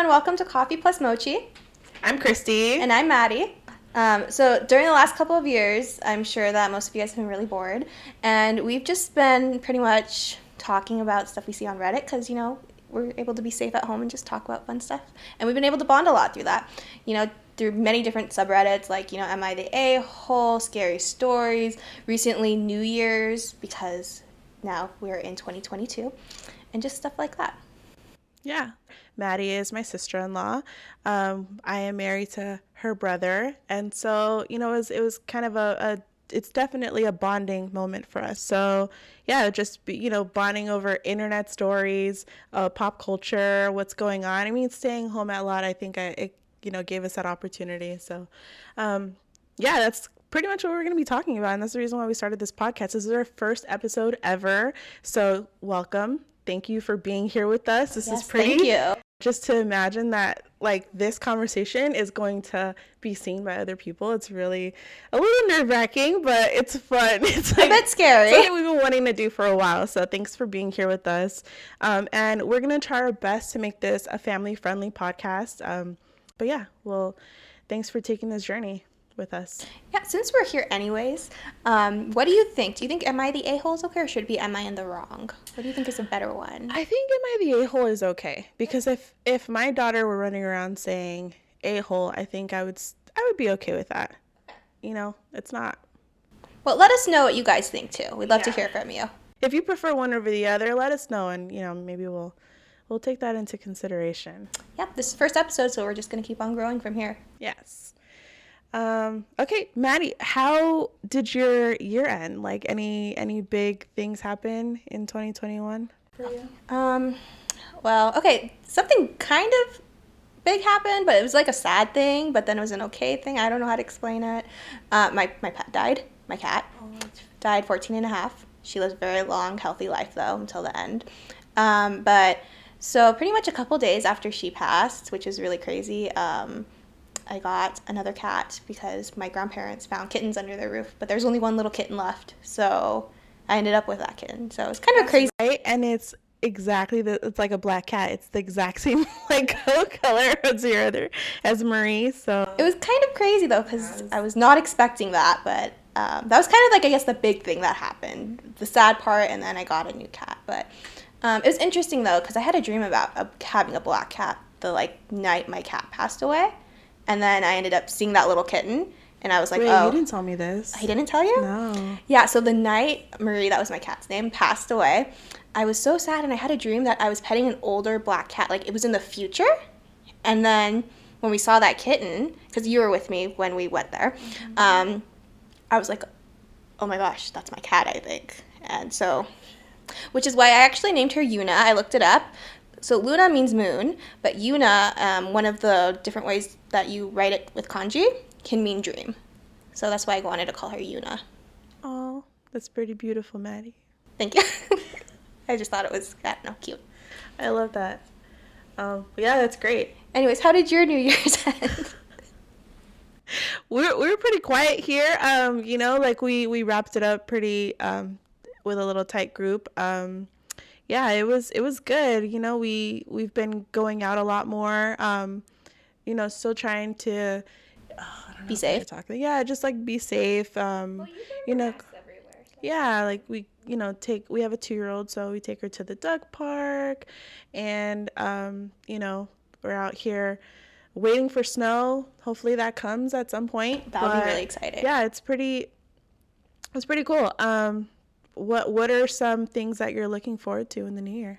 Everyone. Welcome to Coffee Plus Mochi. I'm Christy. And I'm Maddie. Um, so, during the last couple of years, I'm sure that most of you guys have been really bored. And we've just been pretty much talking about stuff we see on Reddit because, you know, we're able to be safe at home and just talk about fun stuff. And we've been able to bond a lot through that. You know, through many different subreddits like, you know, Am I the A hole, Scary Stories, recently New Year's, because now we're in 2022, and just stuff like that. Yeah. Maddie is my sister in law. Um, I am married to her brother. And so, you know, it was, it was kind of a, a it's definitely a bonding moment for us. So, yeah, just be, you know, bonding over internet stories, uh, pop culture, what's going on. I mean, staying home a lot, I think I, it, you know, gave us that opportunity. So, um, yeah, that's pretty much what we're going to be talking about. And that's the reason why we started this podcast. This is our first episode ever. So, welcome. Thank you for being here with us. This yes, is pretty. Thank you just to imagine that like this conversation is going to be seen by other people. It's really a little nerve-wracking but it's fun. It's like, a bit scary. something we've been wanting to do for a while so thanks for being here with us. Um, and we're going to try our best to make this a family friendly podcast. Um, but yeah well thanks for taking this journey with us. Yeah, since we're here anyways, um, what do you think? Do you think am I the a hole is okay, or should it be am I in the wrong? What do you think is a better one? I think am I the a hole is okay because if if my daughter were running around saying a hole, I think I would I would be okay with that. You know, it's not. Well, let us know what you guys think too. We'd love yeah. to hear from you. If you prefer one over the other, let us know, and you know maybe we'll we'll take that into consideration. Yep, this is the first episode, so we're just gonna keep on growing from here. Yes. Um, okay, Maddie, how did your year end? Like any any big things happen in 2021 for you? Um, well, okay, something kind of big happened, but it was like a sad thing, but then it was an okay thing. I don't know how to explain it. Uh, my, my pet died. My cat oh. died 14 and a half. She lived a very long, healthy life, though, until the end. Um, but so pretty much a couple days after she passed, which is really crazy, um, I got another cat because my grandparents found kittens under their roof, but there's only one little kitten left. So I ended up with that kitten. So it's kind of crazy. Right? And it's exactly the it's like a black cat. It's the exact same like color as your other as Marie. So it was kind of crazy though because I was not expecting that, but um, that was kind of like I guess the big thing that happened, the sad part, and then I got a new cat. But um, it was interesting though because I had a dream about uh, having a black cat the like night my cat passed away. And then I ended up seeing that little kitten. And I was like, Wait, oh. you didn't tell me this. He didn't tell you? No. Yeah, so the night Marie, that was my cat's name, passed away, I was so sad and I had a dream that I was petting an older black cat. Like it was in the future. And then when we saw that kitten, because you were with me when we went there, mm-hmm. um, I was like, oh my gosh, that's my cat, I think. And so, which is why I actually named her Yuna. I looked it up so Luna means moon, but Yuna, um, one of the different ways that you write it with kanji, can mean dream. So that's why I wanted to call her Yuna. Oh, that's pretty beautiful, Maddie. Thank you. I just thought it was, I don't cute. I love that. Um, yeah, that's great. Anyways, how did your New Year's end? we're we're pretty quiet here. Um, you know, like we we wrapped it up pretty um with a little tight group. Um yeah, it was it was good. You know, we we've been going out a lot more. Um, you know, still trying to oh, be safe. Yeah, just like be safe. Um, well, you, you know, so. yeah, like we you know take we have a two year old, so we take her to the duck park, and um, you know we're out here waiting for snow. Hopefully that comes at some point. That would be really exciting. Yeah, it's pretty. It's pretty cool. Um, what what are some things that you're looking forward to in the new year?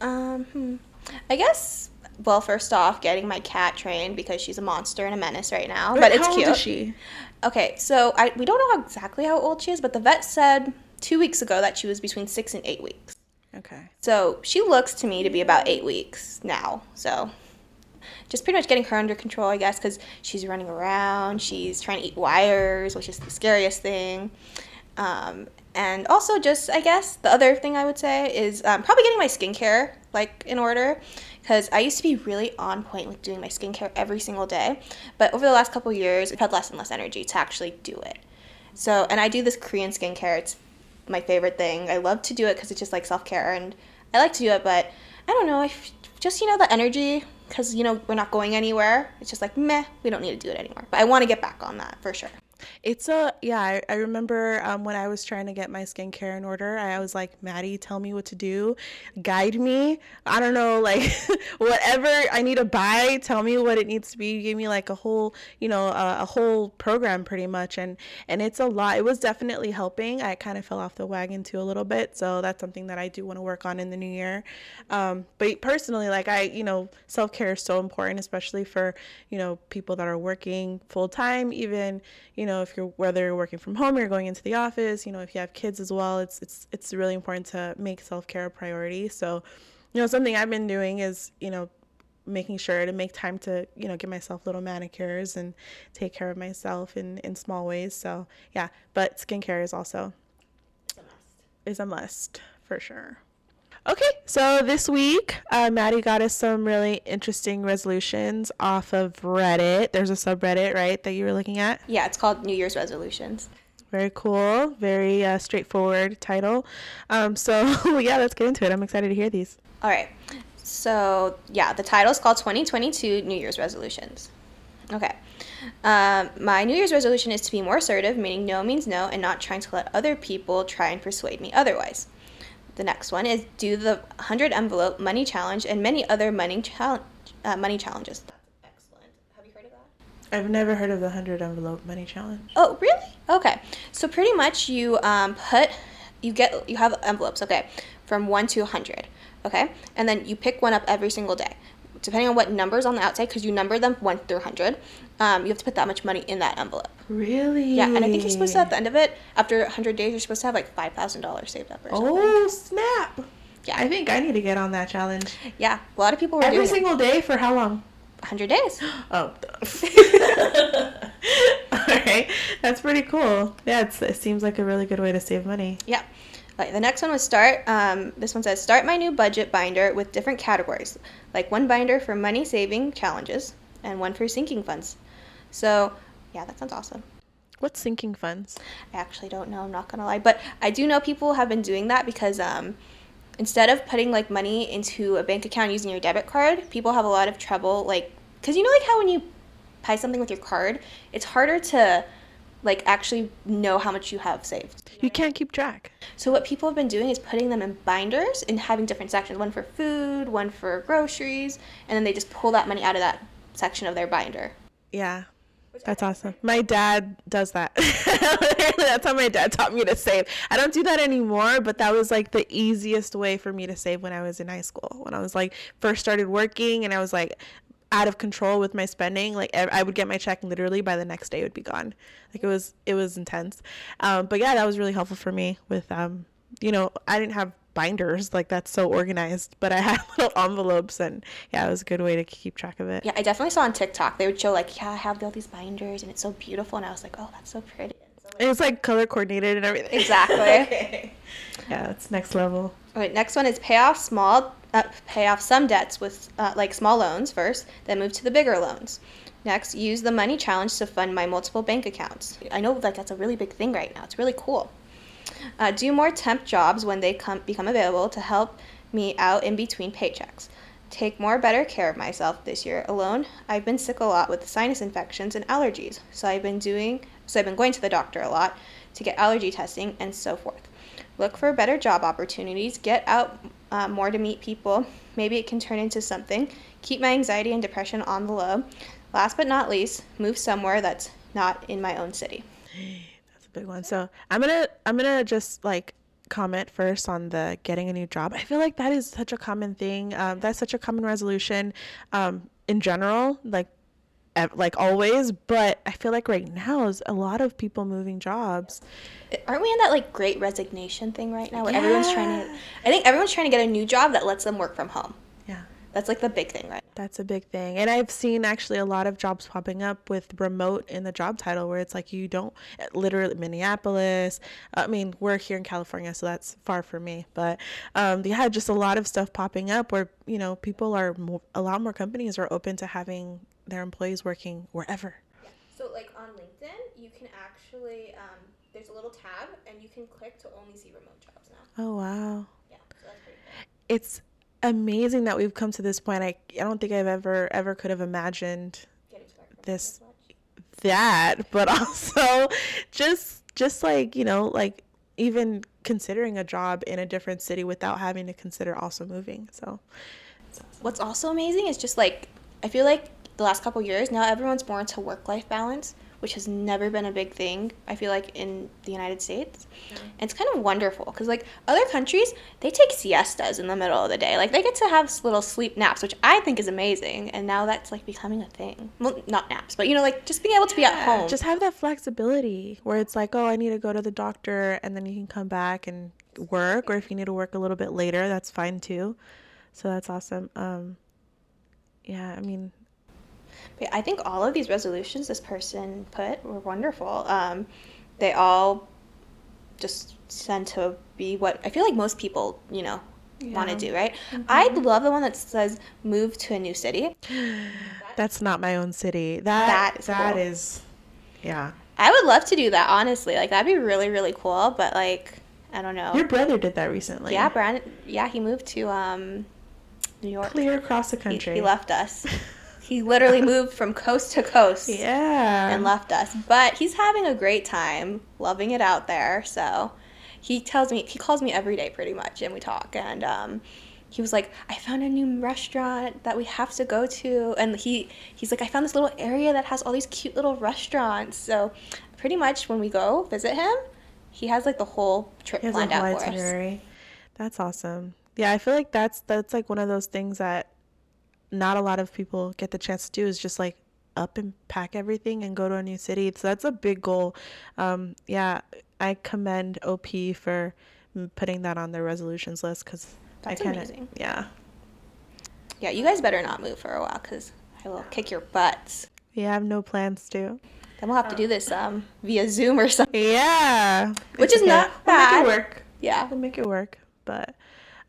Um, hmm. I guess well, first off, getting my cat trained because she's a monster and a menace right now. Wait, but it's how cute. Old is she? Okay, so I we don't know how exactly how old she is, but the vet said two weeks ago that she was between six and eight weeks. Okay. So she looks to me to be about eight weeks now. So just pretty much getting her under control, I guess, because she's running around, she's trying to eat wires, which is the scariest thing. Um, and also just i guess the other thing i would say is um, probably getting my skincare like in order because i used to be really on point with doing my skincare every single day but over the last couple years i've had less and less energy to actually do it so and i do this korean skincare it's my favorite thing i love to do it because it's just like self-care and i like to do it but I don't know. I f- just you know the energy because you know we're not going anywhere. It's just like meh, we don't need to do it anymore. But I want to get back on that for sure. It's a yeah. I, I remember um, when I was trying to get my skincare in order. I was like, Maddie, tell me what to do, guide me. I don't know, like whatever I need to buy, tell me what it needs to be. You gave me like a whole, you know, a, a whole program pretty much, and and it's a lot. It was definitely helping. I kind of fell off the wagon too a little bit, so that's something that I do want to work on in the new year. Um, but personally, like I, you know, self care is so important, especially for you know people that are working full time, even you know if you're whether you're working from home or you're going into the office you know if you have kids as well it's it's it's really important to make self-care a priority. So you know something i've been doing is you know making sure to make time to you know give myself little manicures and take care of myself in in small ways. So yeah but skincare is also is a must for sure Okay, so this week, uh, Maddie got us some really interesting resolutions off of Reddit. There's a subreddit, right, that you were looking at? Yeah, it's called New Year's resolutions. Very cool. Very uh, straightforward title. Um, so, yeah, let's get into it. I'm excited to hear these. All right. So, yeah, the title is called 2022 New Year's resolutions. Okay. Um, my New Year's resolution is to be more assertive, meaning no means no, and not trying to let other people try and persuade me otherwise. The next one is do the 100 envelope money challenge and many other money, challenge, uh, money challenges. Excellent. Have you heard of that? I've never heard of the 100 envelope money challenge. Oh, really? Okay. So pretty much you um, put, you get, you have envelopes, okay, from 1 to 100, okay? And then you pick one up every single day depending on what numbers on the outside, because you number them 1 through 100, um, you have to put that much money in that envelope. Really? Yeah, and I think you're supposed to, at the end of it, after 100 days, you're supposed to have like $5,000 saved up or something. Oh, snap. Yeah. I think I need to get on that challenge. Yeah, a lot of people were Every single it. day for how long? 100 days. Oh. All right. That's pretty cool. Yeah, it seems like a really good way to save money. Yeah. Okay, the next one was start. Um, this one says start my new budget binder with different categories, like one binder for money saving challenges and one for sinking funds. So, yeah, that sounds awesome. What's sinking funds? I actually don't know. I'm not gonna lie, but I do know people have been doing that because um, instead of putting like money into a bank account using your debit card, people have a lot of trouble like because you know like how when you buy something with your card, it's harder to like actually know how much you have saved. You can't keep track. So what people have been doing is putting them in binders and having different sections, one for food, one for groceries, and then they just pull that money out of that section of their binder. Yeah. That's awesome. My dad does that. That's how my dad taught me to save. I don't do that anymore, but that was like the easiest way for me to save when I was in high school. When I was like first started working and I was like out of control with my spending. Like I would get my check literally by the next day it would be gone. Like it was it was intense. Um, but yeah, that was really helpful for me with um, you know, I didn't have binders like that's so organized but i had little envelopes and yeah it was a good way to keep track of it yeah i definitely saw on tiktok they would show like yeah i have all these binders and it's so beautiful and i was like oh that's so pretty so it's like color coordinated and everything exactly okay. yeah it's next level all right next one is pay off small uh, pay off some debts with uh, like small loans first, then move to the bigger loans. Next, use the money challenge to fund my multiple bank accounts. I know like that's a really big thing right now. It's really cool. Uh, do more temp jobs when they come become available to help me out in between paychecks. Take more better care of myself this year alone. I've been sick a lot with sinus infections and allergies, so I've been doing so I've been going to the doctor a lot to get allergy testing and so forth. Look for better job opportunities. Get out uh, more to meet people. Maybe it can turn into something. Keep my anxiety and depression on the low. Last but not least, move somewhere that's not in my own city. That's a big one. So I'm gonna I'm gonna just like comment first on the getting a new job. I feel like that is such a common thing. Um, that's such a common resolution um, in general. Like like always, but I feel like right now is a lot of people moving jobs. Aren't we in that like great resignation thing right now where yeah. everyone's trying to I think everyone's trying to get a new job that lets them work from home. Yeah. That's like the big thing, right? That's a big thing. And I've seen actually a lot of jobs popping up with remote in the job title where it's like you don't literally Minneapolis. I mean, we're here in California, so that's far for me. But um, yeah, just a lot of stuff popping up where, you know, people are more, a lot more companies are open to having their employees working wherever. Yeah. So like on LinkedIn, you can actually um, there's a little tab and you can click to only see remote jobs now. Oh wow. Yeah, so that's pretty cool. It's amazing that we've come to this point. I I don't think I've ever ever could have imagined this that, but also just just like, you know, like even considering a job in a different city without having to consider also moving. So What's also amazing is just like I feel like the last couple years now everyone's more into work life balance, which has never been a big thing. I feel like in the United States, and it's kind of wonderful because like other countries they take siestas in the middle of the day, like they get to have little sleep naps, which I think is amazing. And now that's like becoming a thing. Well, not naps, but you know, like just being able to be at home. just have that flexibility where it's like, oh, I need to go to the doctor and then you can come back and work or if you need to work a little bit later, that's fine too. So that's awesome. Um yeah, I mean, But I think all of these resolutions this person put were wonderful. Um, they all just tend to be what I feel like most people, you know, want to do, right? I love the one that says move to a new city. that's not my own city. That That is that cool. is yeah. I would love to do that, honestly. Like that'd be really, really cool. But like, I don't know. Your brother did that recently. yeah, Brandon. Yeah, he moved to um, New York. Clear across the He, country. he left us. he literally moved from coast to coast. Yeah. and left us. But he's having a great time, loving it out there. So he tells me he calls me every day pretty much, and we talk. And um, he was like, "I found a new restaurant that we have to go to," and he he's like, "I found this little area that has all these cute little restaurants." So pretty much when we go visit him, he has like the whole trip He has a planned out for us. That's awesome. Yeah, I feel like that's that's like one of those things that not a lot of people get the chance to do is just like up and pack everything and go to a new city. So that's a big goal. Um, yeah, I commend OP for putting that on their resolutions list because I of amazing. yeah Yeah, you guys better not move for a while because I will kick your butts. we have no plans to. Then we'll have to do this um, via Zoom or something. Yeah, Which is not bad. We'll make it work. Yeah. We'll make it work. But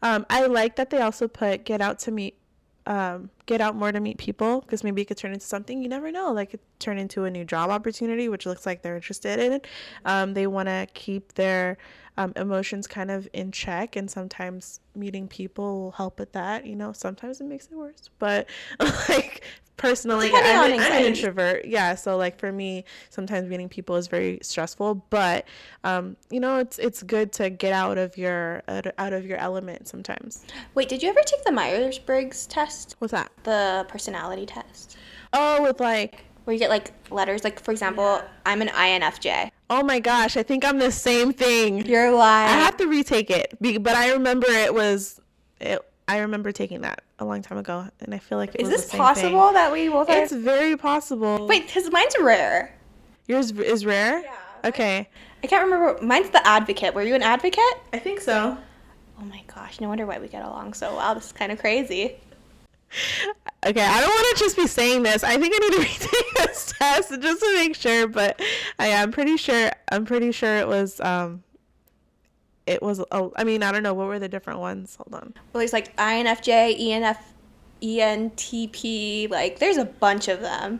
um, I like that they also put get out to meet, um, get out more to meet people because maybe it could turn into something you never know. Like it turn into a new job opportunity, which looks like they're interested in. Um, they want to keep their um, emotions kind of in check, and sometimes meeting people will help with that. You know, sometimes it makes it worse, but like personally, I'm, an- I'm an introvert. Yeah, so like for me, sometimes meeting people is very stressful. But um, you know, it's it's good to get out of your out of your element sometimes. Wait, did you ever take the Myers Briggs test? What's that? The personality test? Oh, with like, Where you get like letters, like for example, Yeah. I'm an INFJ. oh my gosh, I think I'm the same thing. You're lying. I have to retake it, but I remember it was. It, I remember taking that a long time ago, and I feel like it Is was this the same possible Thing. that we both are? It's very possible. Wait, because mine's rare. yours is rare. Yeah. Okay. I can't remember. Mine's the advocate. Were you an advocate? I think so. Oh my gosh, no wonder why we get along so well. This is kind of crazy. Okay, I don't want to just be saying this. I think I need to retake this test just to make sure, but I am pretty sure. I'm pretty sure it was. Um, it was. Oh, I mean, I don't know what were the different ones. Hold on. Well, there's like INFJ, ENF, ENTP. Like, there's a bunch of them.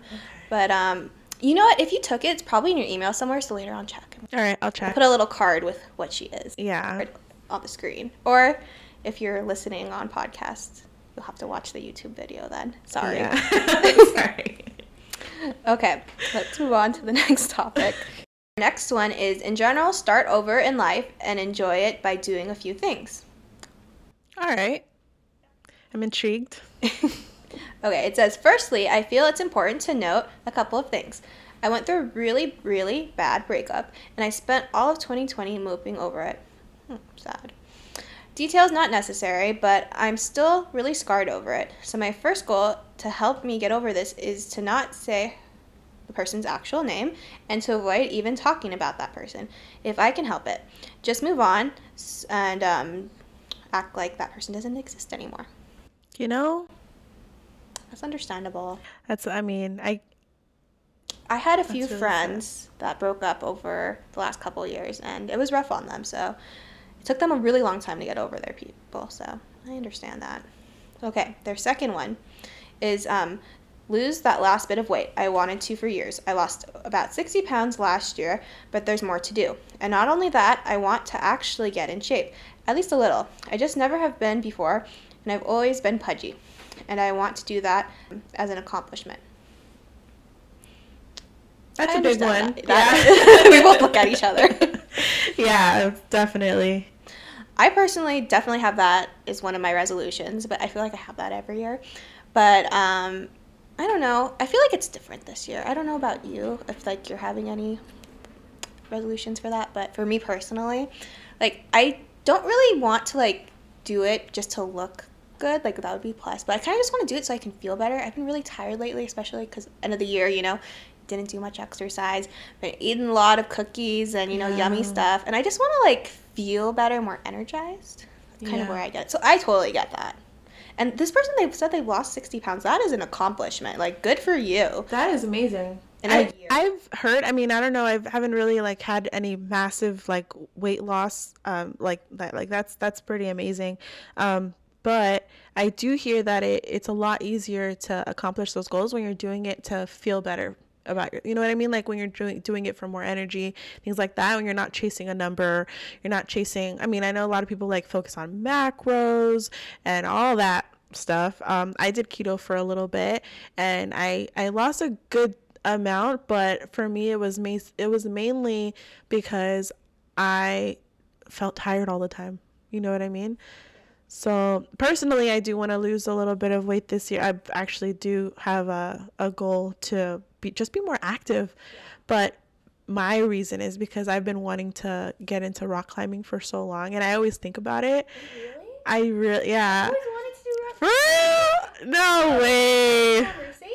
But um, you know what? If you took it, it's probably in your email somewhere. So later on, check. All right, I'll check. Put a little card with what she is. Yeah. on the screen. Or if you're listening on podcast, you'll have to watch the YouTube video then. Sorry. Yeah. Sorry. Okay, let's move on to the next topic. Next one is in general, start over in life and enjoy it by doing a few things. All right. I'm intrigued. Okay, it says, firstly, I feel it's important to note a couple of things. I went through a really, really bad breakup, and I spent all of 2020 moping over it. Hmm, sad. Details not necessary, but I'm still really scarred over it. So, my first goal to help me get over this is to not say the person's actual name and to avoid even talking about that person if I can help it. Just move on and um, act like that person doesn't exist anymore. You know, That's understandable. that's. I mean, I. I had a few really sad. friends that broke up over the last couple years, and it was rough on them. So it took them a really long time to get over their people. So I understand that. Okay, their second one is um, lose that last bit of weight. I wanted to for years. I lost about 60 pounds last year, but there's more to do. And not only that, I want to actually get in shape, at least a little. I just never have been before, and I've always been pudgy, and I want to do that as an accomplishment. That's I a big one. that. That- we both look at each other. yeah, definitely. I personally definitely have that as one of my resolutions, but I feel like I have that every year. But um, I don't know. I feel like it's different this year. I don't know about you if like you're having any resolutions for that, but for me personally, like I don't really want to like do it just to look good. Like that would be plus, but I kind of just want to do it so I can feel better. I've been really tired lately, especially because end of the year, you know. Didn't do much exercise, been eating a lot of cookies and you know yummy stuff, and I just want to like feel better, more energized. That's kind of where I get it. So I totally get that. And this person, they've said they've lost 60 pounds. That is an accomplishment. Like, good for you. That is amazing. In a I, year. I've heard. I mean, I don't know. I haven't really like had any massive like weight loss. Um, like that. Like that's that's pretty amazing. Um, but I do hear that it, it's a lot easier to accomplish those goals when you're doing it to feel better about your you know what I mean? Like when you're doing doing it for more energy things like that when you're not chasing a number you're not chasing I mean I know a lot of people like focus on macros and all that stuff. Um I did keto for a little bit and I I lost a good amount but for me it was ma- it was mainly because I felt tired all the time. You know what I mean? So personally, I do want to lose a little bit of weight this year. I actually do have a, a goal to be just be more active, but my reason is because I've been wanting to get into rock climbing for so long, and I always think about it. Really? I really, yeah. No way.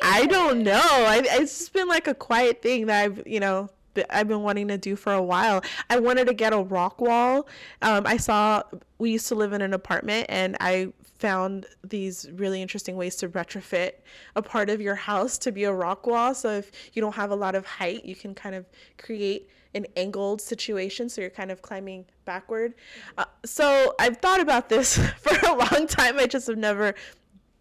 I don't know. I, it's just been like a quiet thing that I've, you know, I've been wanting to do for a while. I wanted to get a rock wall. Um, I saw we used to live in an apartment, and I found these really interesting ways to retrofit a part of your house to be a rock wall. So if you don't have a lot of height, you can kind of create an angled situation so you're kind of climbing backward. Uh, so I've thought about this for a long time. I just have never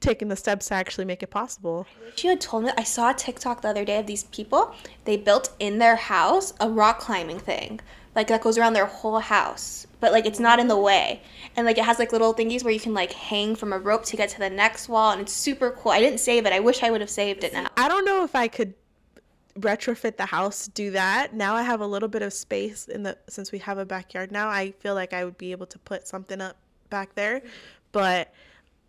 taken the steps to actually make it possible. She had told me, I saw a TikTok the other day of these people. They built in their house a rock climbing thing. Like, that goes around their whole house. But, like, it's not in the way. And, like, it has, like, little thingies where you can, like, hang from a rope to get to the next wall. And it's super cool. I didn't save it. I wish I would have saved it now. I don't know if I could retrofit the house to do that. Now I have a little bit of space in the since we have a backyard now. I feel like I would be able to put something up back there. Mm-hmm. But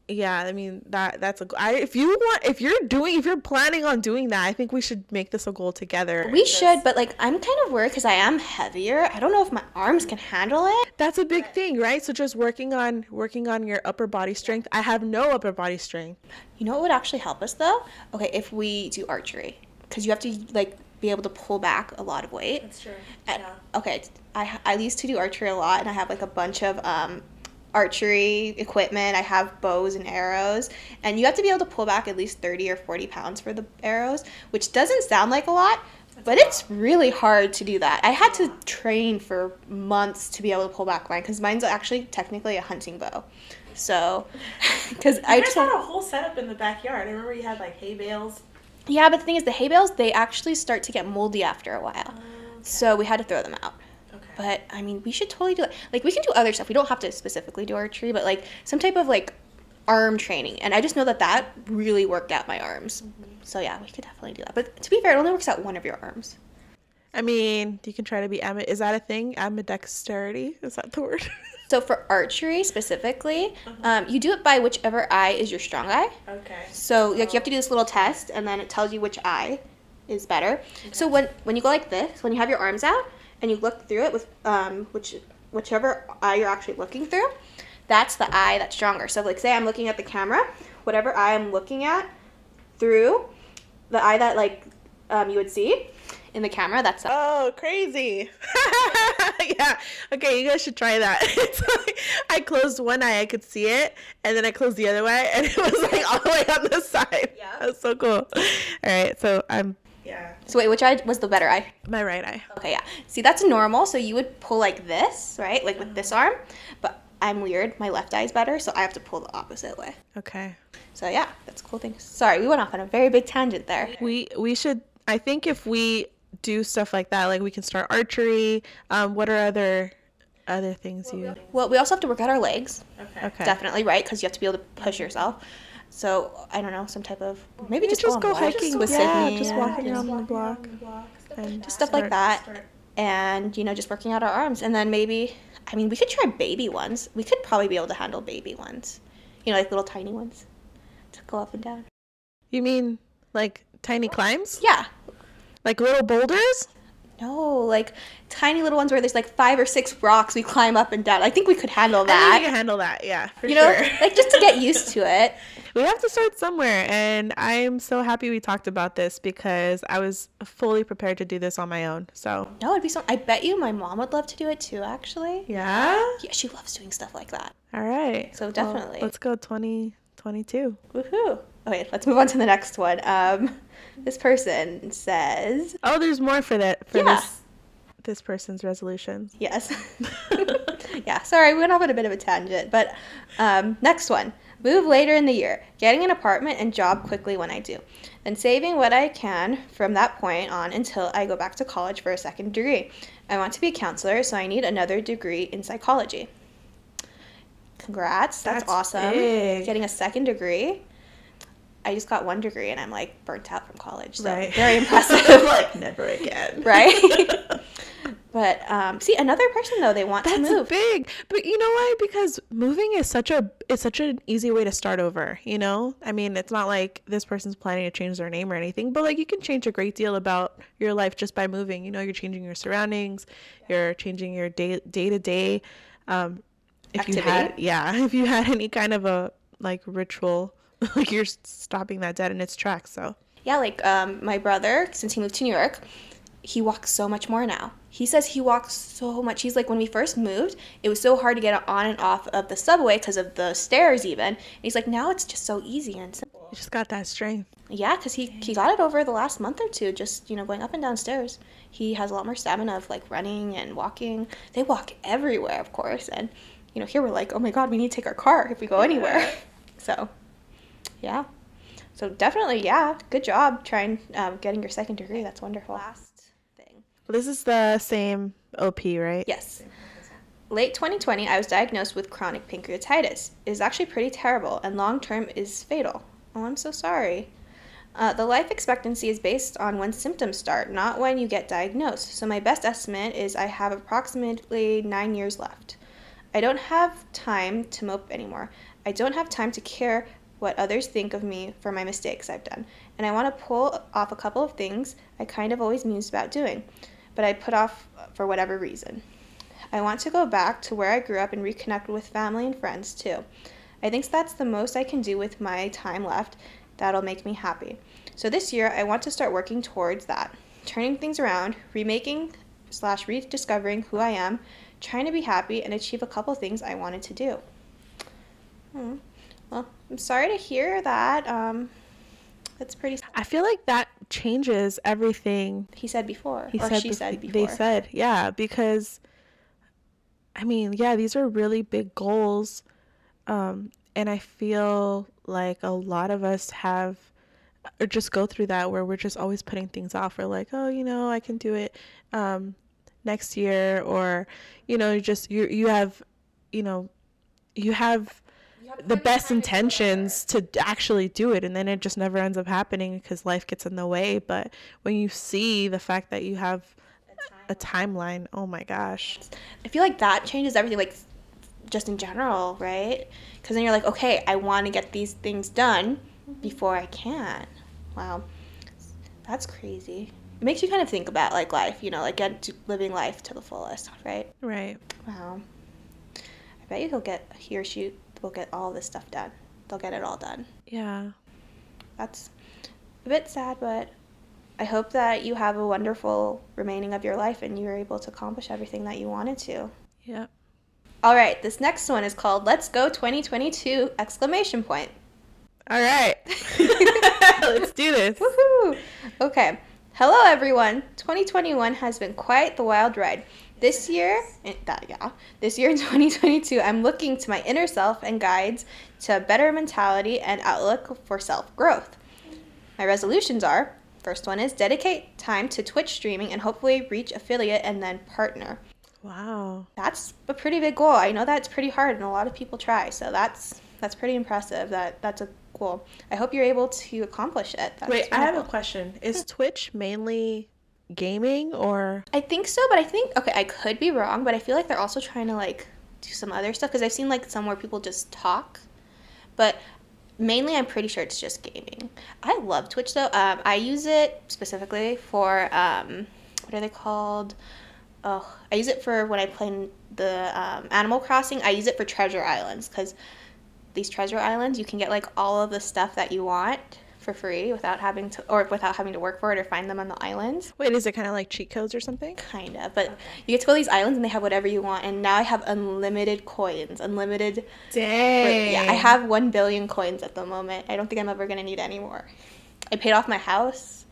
yeah, I mean that that's a g- I if you want if you're doing if you're planning on doing that, I think we should make this a goal together. We should, but, like, I'm kind of worried because I am heavier. I don't know if my arms can handle it. That's a big thing, right? So just working on working on your upper body strength. I have no upper body strength. You know what would actually help us though? Okay, if we do archery, because you have to like be able to pull back a lot of weight. That's true. And- Yeah. Okay, I I used to do archery a lot, and I have like a bunch of um, archery equipment. I have bows and arrows, and you have to be able to pull back at least thirty or forty pounds for the arrows, which doesn't sound like a lot. But it's really hard to do that. I had to train for months to be able to pull back mine because mine's actually technically a hunting bow. So, because I just just had a whole setup in the backyard. I remember you had like hay bales. Yeah, but the thing is, the hay bales they actually start to get moldy after a while, oh, so we had to throw them out. Okay. But I mean, we should totally do it. Like, we can do other stuff. We don't have to specifically do archery, but like some type of like arm training. And I just know that that really worked out my arms. So yeah, we could definitely do that. But to be fair, it only works out one of your arms. I mean, you can try to be ami- is that a thing? Ambidexterity? Is that the word? So for archery specifically, um, you do it by whichever eye is your strong eye. okay. So like you have to do this little test, and then it tells you which eye is better. So when when you go like this, when you have your arms out and you look through it with um, which whichever eye you're actually looking through, that's the eye that's stronger. So like say I'm looking at the camera, whatever eye I'm looking at through, the eye that like um, you would see in the camera, that's the Oh, crazy. yeah. Okay, you guys should try that. It's like I closed one eye, I could see it, and then I closed the other eye, and it was like all the way on the side. Yeah. That's so cool. All right, so I'm Yeah. So wait, which eye was the better eye? my right eye. Okay, yeah. See, that's normal. So you would pull like this, right? Like with this arm. But I'm weird. My left eye is better, so I have to pull the opposite way. Okay. So yeah, that's a cool thing. Sorry, we went off on a very big tangent there. We we should I think if we do stuff like that, like we can start archery. Um, what are other other things you? Well, we also have to work out our legs. Okay. Okay. Definitely, right? Because you have to be able to push yourself. So I don't know, some type of maybe just, just go, go on walks hiking. with Yeah, Sydney. just walking Yeah, around just the block. around the block, and Just stuff like that. Start- and you know just working out our arms and then maybe i mean we could try baby ones we could probably be able to handle baby ones you know like little tiny ones to go up and down You mean like tiny climbs? yeah Like little boulders? no like tiny little ones where there's like five or six rocks we climb up and down i think we could handle I think that we could handle that. Yeah, for you know like just to get used to it we have to start somewhere, and I'm so happy we talked about this because I was fully prepared to do this on my own. So no it'd be so i bet you my mom would love to do it too actually yeah. yeah she loves doing stuff like that All right. So Well, definitely. let's go 2022. woohoo okay let's move on to the next one um this person says Oh, there's more for that for Yeah. this this person's resolutions. Yes. yeah, sorry, we went off on a bit of a tangent. But um, next one move later in the year, getting an apartment and job quickly when I do. Then saving what I can from that point on until I go back to college for a second degree. I want to be a counselor, so I need another degree in psychology. Congrats, that's, That's awesome. big. Getting a second degree. I just got one degree and I'm like burnt out from college. So Right. very impressive. like never again. right? but um, see, another person though they want to move. big. But you know why? Because moving is such a it's such an easy way to start over, you know? I mean, it's not like this person's planning to change their name or anything, but like you can change a great deal about your life just by moving. You know, you're changing your surroundings, you're changing your day day to day um if you had yeah, if you had any kind of a like ritual, like you're stopping that dead in its tracks, so Yeah, like um, my brother, since he moved to New York, he walks so much more now. He says he walks so much. He's like, when we first moved, it was so hard to get on and off of the subway because of the stairs, even. And he's like, now it's just so easy and simple. you just got that strength. Yeah, because he, he got it over the last month or two, just, you know, going up and down stairs. He has a lot more stamina of like running and walking. They walk everywhere, of course. And, you know, here we're like, oh my God, we need to take our car if we go anywhere. so, yeah. So definitely, yeah, good job trying um, getting your second degree. That's wonderful. Last This is the same OP, right? Yes. Late 2020, I was diagnosed with chronic pancreatitis. It is actually pretty terrible, and long term is fatal. Oh, I'm so sorry. Uh, the life expectancy is based on when symptoms start, not when you get diagnosed. So, my best estimate is I have approximately nine years left. I don't have time to mope anymore. I don't have time to care what others think of me for my mistakes I've done. And I want to pull off a couple of things I kind of always mused about doing, but I put off for whatever reason. I want to go back to where I grew up and reconnect with family and friends too. I think that's the most I can do with my time left that'll make me happy. So this year, I want to start working towards that, turning things around, remaking slash rediscovering who I am, trying to be happy, and achieve a couple things I wanted to do. Hmm. Well, I'm sorry to hear that. Um, that's pretty. I feel like that changes everything He said before, he or said she bef- said before. they said yeah because i mean yeah these are really big goals um and i feel like a lot of us have or just go through that where we're just always putting things off we're like oh you know i can do it um next year or you know you just you you have you know you have the best intentions to actually do it and then it just never ends up happening because life gets in the way but when you see the fact that you have a timeline oh my gosh I feel like that changes everything, like just in general, right? Because then you're like, okay, I want to get these things done mm-hmm. before I can. Wow, that's crazy. It makes you kind of think about like life, you know, like get to living life to the fullest, right? right Wow. I bet you he'll get he or she will get all this stuff done. They'll get it all done. yeah That's a bit sad, but I hope that you have a wonderful remaining of your life and you're able to accomplish everything that you wanted to. yeah All right, this next one is called Let's Go 2022 exclamation point. all right let's do this Woohoo! Okay. Hello everyone. 2021 has been quite the wild ride. This year, eh, that yeah, this year in 2022, I'm looking to my inner self and guides to a better mentality and outlook for self-growth. My resolutions are first one is dedicate time to Twitch streaming and hopefully reach affiliate and then partner. Wow. That's a pretty big goal. I know that's pretty hard and a lot of people try. So that's that's pretty impressive. That that's a goal. I hope you're able to accomplish it. That's Wait, I have a question. Is Twitch mainly gaming or I think so, but I think okay, I could be wrong, but I feel like they're also trying to like do some other stuff because I've seen like some where people just talk, but mainly I'm pretty sure it's just gaming. I love Twitch though. Um, I use it specifically for um, what are they called? Oh, I use it for when I play the um, Animal Crossing. I use it for treasure islands because these treasure islands you can get like all of the stuff that you want for free without having to or without having to work for it or find them on the islands wait, is it kind of like cheat codes or something? kind of but you get to go to these islands and they have whatever you want and now i have unlimited coins unlimited Dang. yeah i have 1 billion coins at the moment i don't think i'm ever going to need any more i paid off my house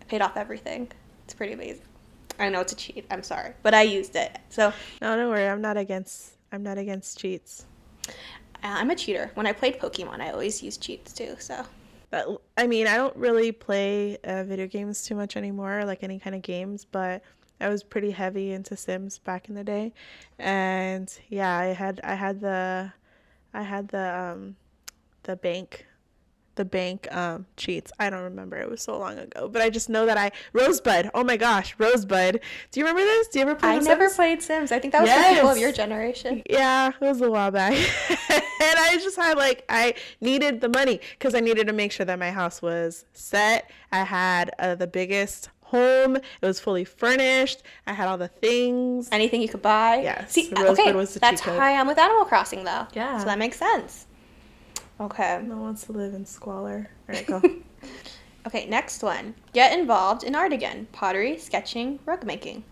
i paid off everything it's pretty amazing i know it's a cheat i'm sorry but i used it so No, don't worry. I'm not against. I'm not against cheats. uh, i'm a cheater when i played pokemon i always used cheats too so But I mean, I don't really play uh, video games too much anymore, like any kind of games. But I was pretty heavy into Sims back in the day, and yeah, I had I had the I had the um the bank the bank um cheats. I don't remember. It was so long ago, but I just know that I Rosebud. Oh my gosh, Rosebud. Do you remember this? Do you ever play? i The never Sims? played sims i think that was for people of your generation Yeah, it was a while back. and I just had like I needed the money because I needed to make sure that my house was set. I had uh, the biggest home. It was fully furnished. I had all the things. anything you could buy. Yes, See, Rosebud okay, was the that's cheat code. how I am with Animal Crossing, though. Yeah. So that makes sense. Okay. No one wants to live in squalor. All right, go. Okay, next one. Get involved in art again. Pottery, sketching, rug making.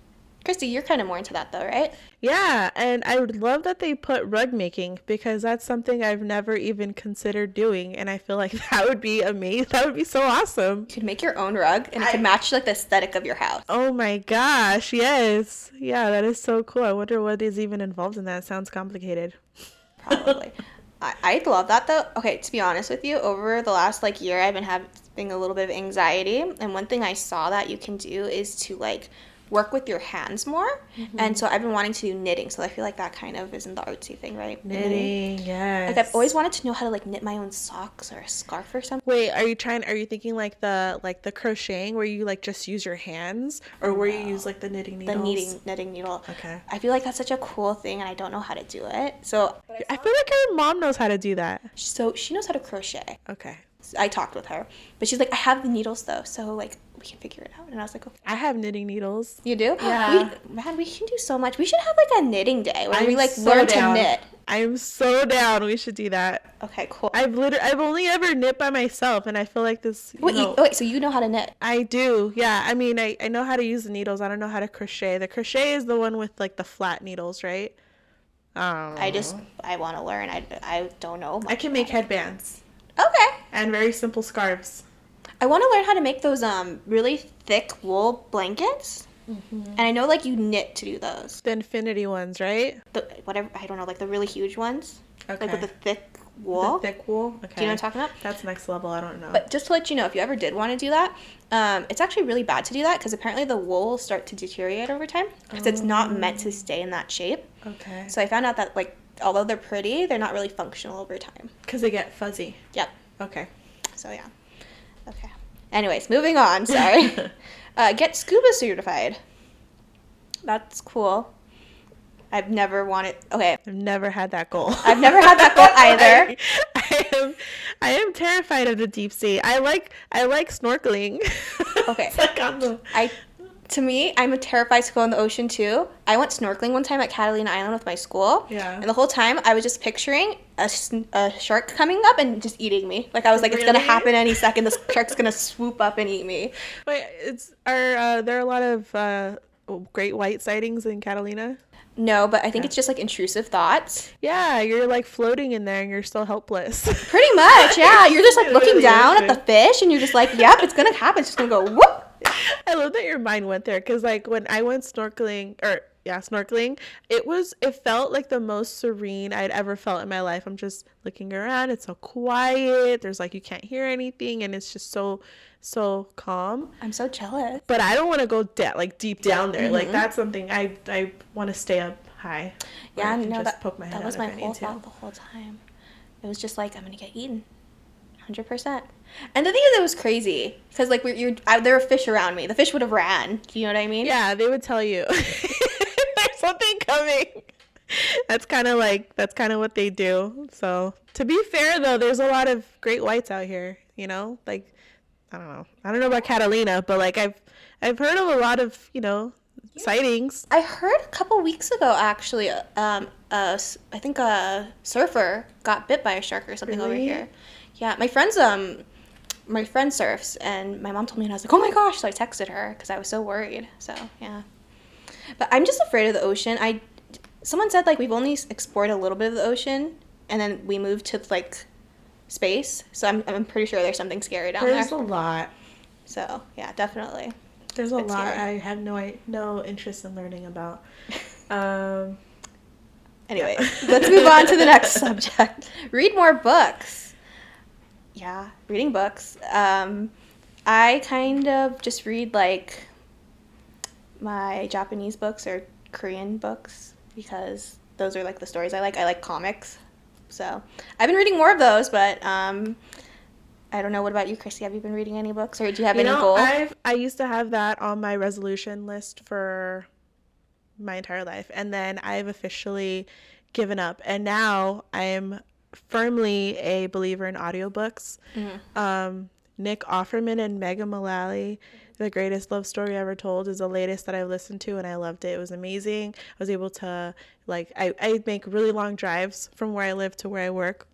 Christy, you're kind of more into that, though, right? yeah, and I would love that they put rug making because that's something I've never even considered doing, and I feel like that would be amazing. That would be so awesome. You could make your own rug, and it could match like the aesthetic of your house. Oh my gosh, yes. Yeah, that is so cool. I wonder what is even involved in that. It sounds complicated. Probably. I, I'd love that though. Okay, to be honest with you, over the last like year, I've been having a little bit of anxiety, and one thing I saw that you can do is to like work with your hands more. Mm-hmm. And so I've been wanting to do knitting. So I feel like that kind of is in the artsy thing, right? Knitting, yes. Like I've always wanted to know how to like knit my own socks or a scarf or something. Wait, are you trying are you thinking like the like the crocheting where you like just use your hands or where you use like the knitting needle? The knitting knitting needle. Okay. I feel like that's such a cool thing, and I don't know how to do it. So, I feel like your mom knows how to do that. so she knows how to crochet. Okay. I talked with her, but she's like, I have the needles though, so like we can figure it out. And I was like, okay. I have knitting needles. You do? Yeah. We, man, we can do so much. We should have like a knitting day where we I'm like so learn down. to knit. I'm so down. We should do that. Okay, cool. I've literally I've only ever knit by myself and I feel like this you wait, you, know, wait, so you know how to knit? I do. Yeah. I mean, I, I know how to use the needles. I don't know how to crochet. The crochet is the one with like the flat needles, right? Um, I just I want to learn. I, I don't know. I can make headbands it. Okay. And very simple scarves. I want to learn how to make those um really thick wool blankets. Mm-hmm. And I know like you knit to do those. The infinity ones, right? The whatever I don't know like the really huge ones. Like with the thick wool. The thick wool. Okay. Do you know what I'm talking about? That's next level. I don't know. But just to let you know, if you ever did want to do that, um, it's actually really bad to do that because apparently the wool will start to deteriorate over time because it's not meant to stay in that shape. okay. So I found out that like although they're pretty, they're not really functional over time. Because they get fuzzy. Yep. Okay. So yeah. Okay. Anyways, moving on. Sorry. uh, get scuba certified. That's cool. I've never wanted. Okay. I've never had that goal. I've never had that goal either. I, am I am terrified of the deep sea. I like I like snorkeling. Okay. Like the I, to me, I'm terrified to go in the ocean too. I went snorkeling one time at Catalina Island with my school. Yeah. And the whole time, I was just picturing a, a shark coming up and just eating me. Like I was like, it's gonna happen any second. This shark's gonna swoop up and eat me. Wait, it's are uh, there are a lot of uh, great white sightings in Catalina? No, but I think it's just like intrusive thoughts. Yeah, you're like floating in there and you're still helpless. Pretty much, yeah. You're just like looking really down at the fish and you're just like, yep, it's gonna happen. It's just gonna go whoop. I love that your mind went there because like when I went snorkeling or yeah, snorkeling. It was it felt like the most serene I'd ever felt in my life. I'm just looking around. It's so quiet. There's like you can't hear anything and it's just so so calm. I'm so jealous. But I don't want to go da- like deep down there. Like mm-hmm. that's something I I want to stay up high. Yeah, no, just that, poke my head that was my whole thought the whole time. It was just like I'm gonna get eaten, hundred percent. And the thing is, it was crazy because like we, you're, I, there were fish around me. The fish would have ran. Do you know what I mean? Yeah, they would tell you there's something coming. That's kind of like that's kind of what they do. So to be fair, though, there's a lot of great whites out here. You know, like I don't know, I don't know about Catalina, but like I've I've heard of a lot of you know sightings. I heard a couple weeks ago actually. Um, uh, I think a surfer got bit by a shark or something over here. Yeah, my friend's um, my friend surfs, and my mom told me, and I was like, oh my gosh! So I texted her because I was so worried. So yeah, but I'm just afraid of the ocean. I, someone said like we've only explored a little bit of the ocean, and then we moved to like space. So I'm I'm pretty sure there's something scary down there. There's a lot. So yeah, definitely. There's a It's lot. scary. I have no no interest in learning about. Um, Anyway, let's move on to the next subject. Read more books. Yeah, reading books. Um, I kind of just read like my Japanese books or Korean books because those are like the stories I like. I like comics. So I've been reading more of those, but um, I don't know. What about you, Chrissy? Have you been reading any books or do you have you any know, goals? I've I used to have that on my resolution list for my entire life, and then I've officially given up. And now I am firmly a believer in audiobooks. Um, Nick Offerman and Megan Mullally, The Greatest Love Story Ever Told, is the latest that I've listened to, and I loved it. It was amazing. I was able to, like, I, I make really long drives from where I live to where I work.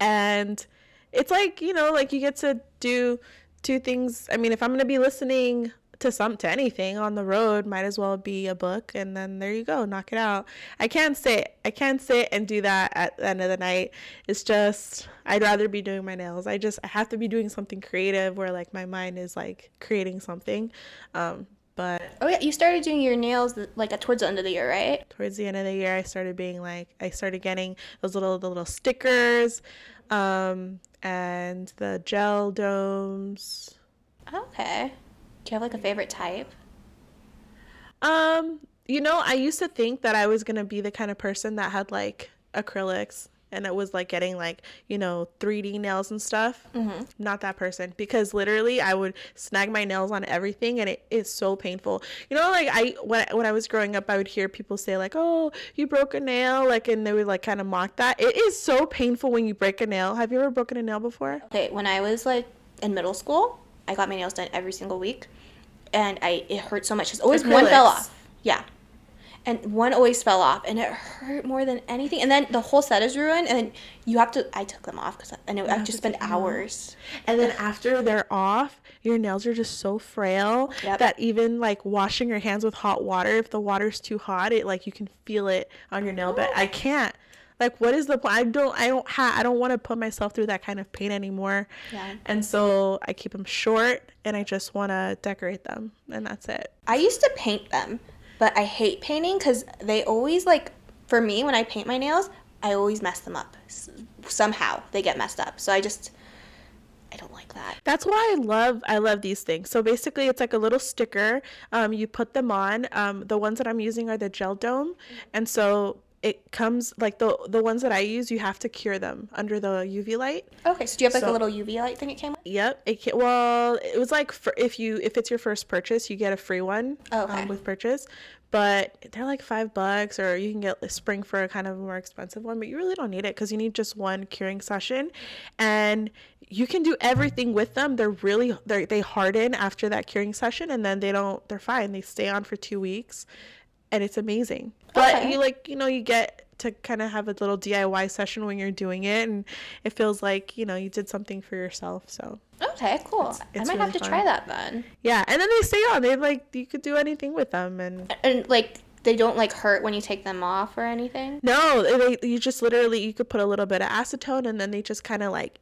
And it's like, you know, like you get to do two things. I mean, if I'm going to be listening to some to anything on the road might as well be a book and then there you go knock it out. I can't sit i can't sit and do that at the end of the night. It's just i'd rather be doing my nails. I just i have to be doing something creative where like my mind is like creating something. Um but oh yeah, you started doing your nails like at towards the end of the year, right? towards the end of the year i started being like i started getting those little the little stickers um and the gel domes. Okay. Do you have like a favorite type? Um, you know, I used to think that I was gonna be the kind of person that had like acrylics and it was like getting like you know 3D nails and stuff. Mm-hmm. Not that person because literally I would snag my nails on everything and it is so painful. You know, like I when when I was growing up, I would hear people say like, "Oh, you broke a nail," like and they would like kind of mock that. It is so painful when you break a nail. Have you ever broken a nail before? Okay, when I was like in middle school, I got my nails done every single week, and I it hurt so much because always one fell off. Yeah, and one always fell off, and it hurt more than anything. And then the whole set is ruined, and then you have to. I took them off because I know I've just spent take them off. hours. And then after they're off, your nails are just so frail Yep. that even like washing your hands with hot water, if the water's too hot, it like you can feel it on your nail bed. Oh. I can't. Like, what is the point? I don't. I don't. Ha- I don't want to put myself through that kind of pain anymore. Yeah. And so I keep them short, and I just want to decorate them, and that's it. I used to paint them, but I hate painting because they always like. For me, when I paint my nails, I always mess them up. S- Somehow they get messed up. So I just. I don't like that. That's why I love I love these things. So basically, it's like a little sticker. Um, you put them on. Um, the ones that I'm using are the gel dome, and so it comes like the the ones that I use. You have to cure them under the UV light. Okay, so do you have like So- a little UV light thing it came with? Yep. It can, well, it was like for, if you if it's your first purchase, you get a free one Okay. um, with purchase. But they're like five bucks, or you can get a spring for a kind of more expensive one. But you really don't need it because you need just one curing session, and you can do everything with them. They're really they they harden after that curing session, and then they don't. They're fine. They stay on for two weeks, and it's amazing. But Okay. you like you know you get to kind of have a little DIY session when you're doing it, and it feels like you know you did something for yourself. So Okay, cool. it's I might have really to try that then. yeah, and then they stay on. They like you could do anything with them, and And like they don't like hurt when you take them off or anything. no, they you just literally you could put a little bit of acetone, and then they just kind of like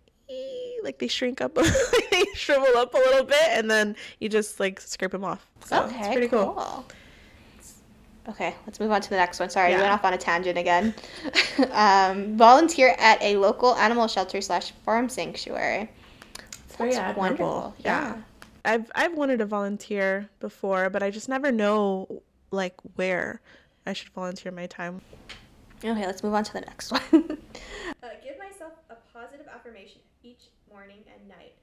like they shrink up, they shrivel up a little bit, and then you just like scrape them off. So okay, it's pretty cool. Okay, let's move on to the next one. Sorry, we Yeah. went off on a tangent again. um, volunteer at a local animal shelter slash farm sanctuary. very That's admirable. wonderful. Yeah. Yeah. I've I've wanted to volunteer before, but I just never know like where I should volunteer my time. Okay, let's move on to the next one. uh, give myself a positive affirmation each morning and night.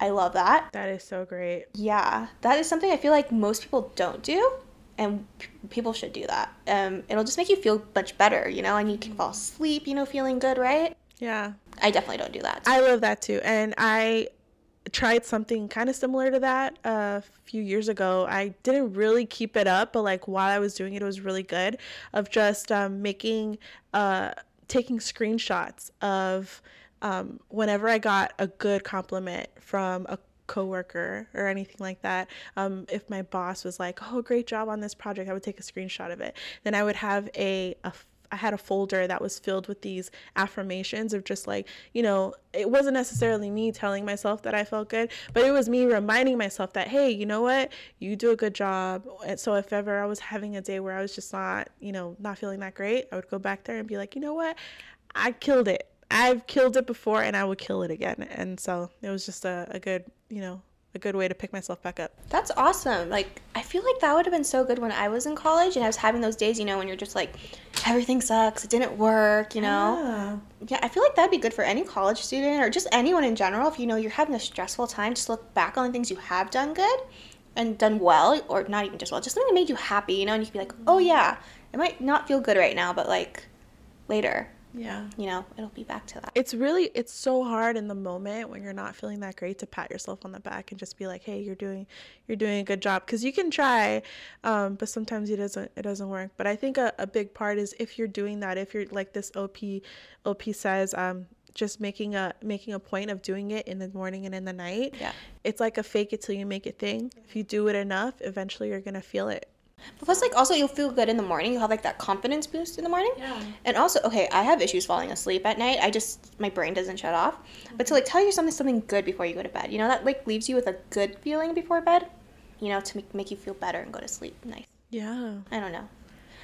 I love that. That is so great. Yeah, that is something I feel like most people don't do, and p- people should do that. Um, it'll just make you feel much better, you know, and you can fall asleep, you know, feeling good, right? Yeah. I definitely don't do that. I love that too. And I tried something kind of similar to that a few years ago. I didn't really keep it up, but like while I was doing it, it was really good of just um, making, uh, taking screenshots of um, whenever I got a good compliment from a coworker or anything like that um, if my boss was like oh great job on this project i would take a screenshot of it then i would have a, a I had a folder that was filled with these affirmations of just like, you know, it wasn't necessarily me telling myself that I felt good, but it was me reminding myself that, hey, you know what? You do a good job. And so if ever I was having a day where I was just not, you know, not feeling that great, I would go back there and be like, you know what? I killed it. I've killed it before and I would kill it again. And so it was just a, a good, you know, a good way to pick myself back up. That's awesome. Like, I feel like that would have been so good when I was in college and I was having those days, you know, when you're just like, everything sucks, it didn't work, you know? Yeah. Yeah, I feel like that'd be good for any college student or just anyone in general. If you know you're having a stressful time, just look back on the things you have done good and done well, or not even just well, just something that made you happy, you know, and you can be like, oh yeah, it might not feel good right now, but like later, Yeah. you know, it'll be back to that. It's really it's so hard in the moment when you're not feeling that great to pat yourself on the back and just be like, "Hey, you're doing you're doing a good job." Cuz you can try, um, but sometimes it doesn't it doesn't work. But I think a, a big part is if you're doing that, if you're like this OP OP says um just making a making a point of doing it in the morning and in the night. Yeah. It's like a fake it till you make it thing. If you do it enough, eventually you're going to feel it. But plus, like, also you'll feel good in the morning. You'll have like that confidence boost in the morning. Yeah. And also, okay, I have issues falling asleep at night. I just my brain doesn't shut off. But to like tell yourself something good before you go to bed, you know, that like leaves you with a good feeling before bed. You know, to make, make you feel better and go to sleep. Nice. Yeah. I don't know.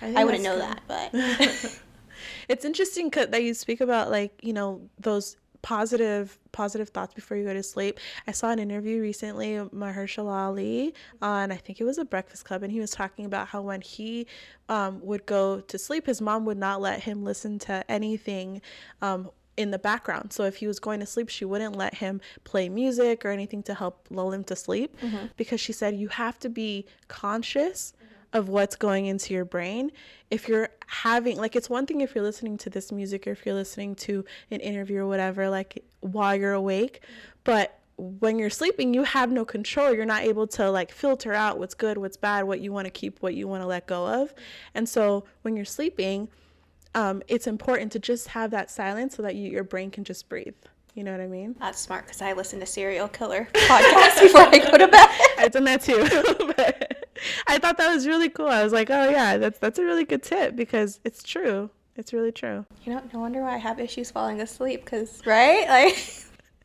think I wouldn't know that's that, but it's interesting that you speak about like you know those positive positive thoughts before you go to sleep. I saw an interview recently with Mahershala Ali on I think it was a Breakfast Club, and he was talking about how when he um, would go to sleep, his mom would not let him listen to anything. Um, in the background. So if he was going to sleep, she wouldn't let him play music or anything to help lull him to sleep because she said you have to be conscious of what's going into your brain. If you're having, like, it's one thing if you're listening to this music or if you're listening to an interview or whatever, like, while you're awake, but when you're sleeping, you have no control. You're not able to like filter out what's good, what's bad, what you want to keep, what you want to let go of. And so when you're sleeping, um, it's important to just have that silence so that you, your brain can just breathe. You know what I mean? that's smart because I listen to serial killer podcasts before I go to bed. I've done that too. but I thought that was really cool. I was like, oh yeah, that's that's a really good tip because it's true. It's really true. You know, no wonder why I have issues falling asleep. Because right, like,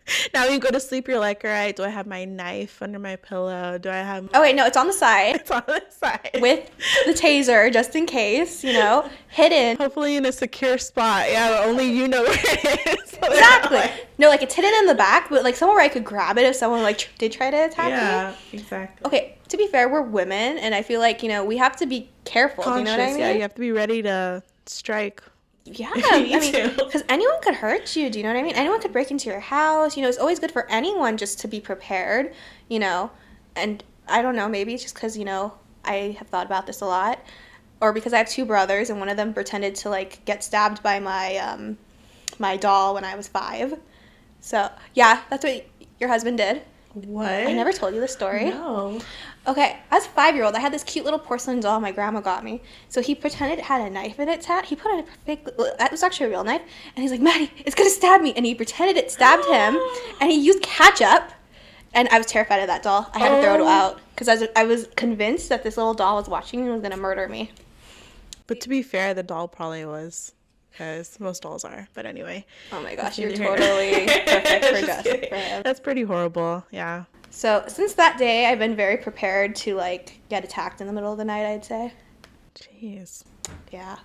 Now when you go to sleep, you're like, all right, do I have my knife under my pillow? Do I have oh wait, no, it's on the side it's on the side with the taser just in case. You know, hidden. hopefully in a secure spot. Yeah, only you know where it is. So Exactly. like- No, like it's hidden in the back, but like somewhere where I could grab it if someone like tr- did try to attack me. Yeah, exactly. Okay, to be fair, we're women, and I feel like you know we have to be careful. do you know what I Conscious, mean? yeah, you have to be ready to strike. Yeah, Me I mean, too. because anyone could hurt you. Do you know what I mean? Anyone could break into your house. You know, it's always good for anyone just to be prepared. You know, and I don't know, maybe it's just because you know I have thought about this a lot, or because I have two brothers, and one of them pretended to like get stabbed by my um my doll when I was five. So yeah, that's what your husband did. What? I never told you the story. No. Okay, as a five year old, I had this cute little porcelain doll my grandma got me. So he pretended it had a knife in its hat. He put on a fake, that was actually a real knife. And he's like, Maddie, it's gonna stab me. And he pretended it stabbed him. And he used ketchup. And I was terrified of that doll. I had to throw it Oh. out because I was, I was convinced that this little doll was watching me and was gonna murder me. But to be fair, the doll probably was, because most dolls are. But anyway. Oh my gosh, you're totally perfect for Just. For him. That's pretty horrible. Yeah. So since that day, I've been very prepared to like get attacked in the middle of the night. I'd say. Jeez. Yeah.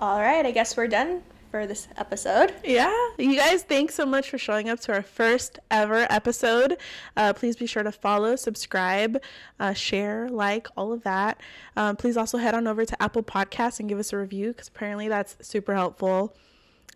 All right, I guess we're done for this episode. Yeah. You guys, thanks so much for showing up to our first ever episode. Uh, please be sure to follow, subscribe, uh, share, like, all of that. Um, please also head on over to Apple Podcasts and give us a review because apparently that's super helpful.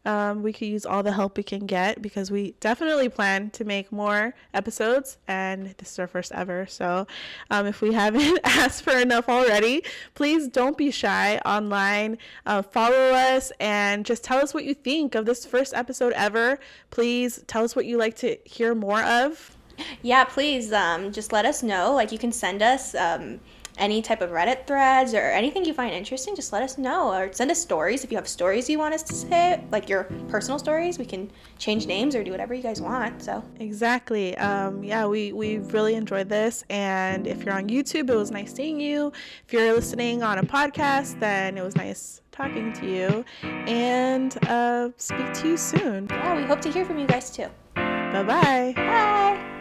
Um, we could use all the help we can get because we definitely plan to make more episodes, and this is our first ever. So, um, if we haven't asked for enough already, please don't be shy online. Uh, follow us and just tell us what you think of this first episode ever. Please tell us what you like to hear more of. Yeah, please um, just let us know. Like, you can send us um, any type of Reddit threads or anything you find interesting. Just let us know or send us stories if you have stories you want us to say, like your personal stories. We can change names or do whatever you guys want. So Exactly. Um, yeah, we, we really enjoyed this. And if you're on YouTube, it was nice seeing you. If you're listening on a podcast, then it was nice talking to you. And uh, speak to you soon. yeah, we hope to hear from you guys too. Bye bye. Bye.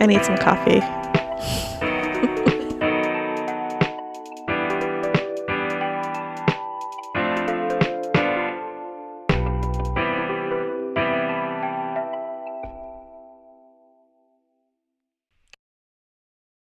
I need some coffee.